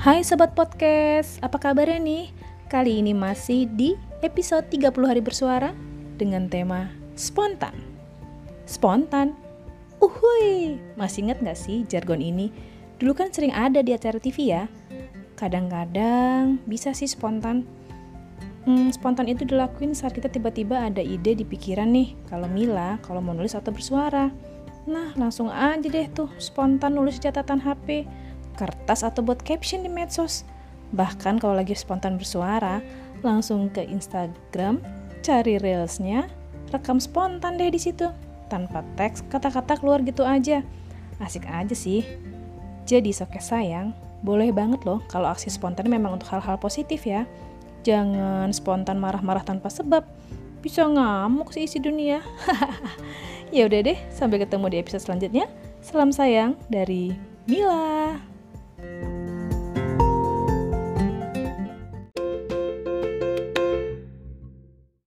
Hai Sobat Podcast, apa kabarnya nih? Kali ini masih di episode 30 hari bersuara dengan tema spontan Spontan? Uhuy, masih ingat gak sih jargon ini? Dulu kan sering ada di acara TV ya Kadang-kadang bisa sih spontan hmm, Spontan itu dilakuin saat kita tiba-tiba ada ide di pikiran nih Kalau Mila, kalau mau nulis atau bersuara Nah langsung aja deh tuh spontan nulis catatan HP kertas atau buat caption di medsos. Bahkan kalau lagi spontan bersuara, langsung ke Instagram, cari reelsnya, rekam spontan deh di situ. Tanpa teks, kata-kata keluar gitu aja. Asik aja sih. Jadi soke sayang, boleh banget loh kalau aksi spontan memang untuk hal-hal positif ya. Jangan spontan marah-marah tanpa sebab. Bisa ngamuk sih isi dunia. ya udah deh, sampai ketemu di episode selanjutnya. Salam sayang dari Mila.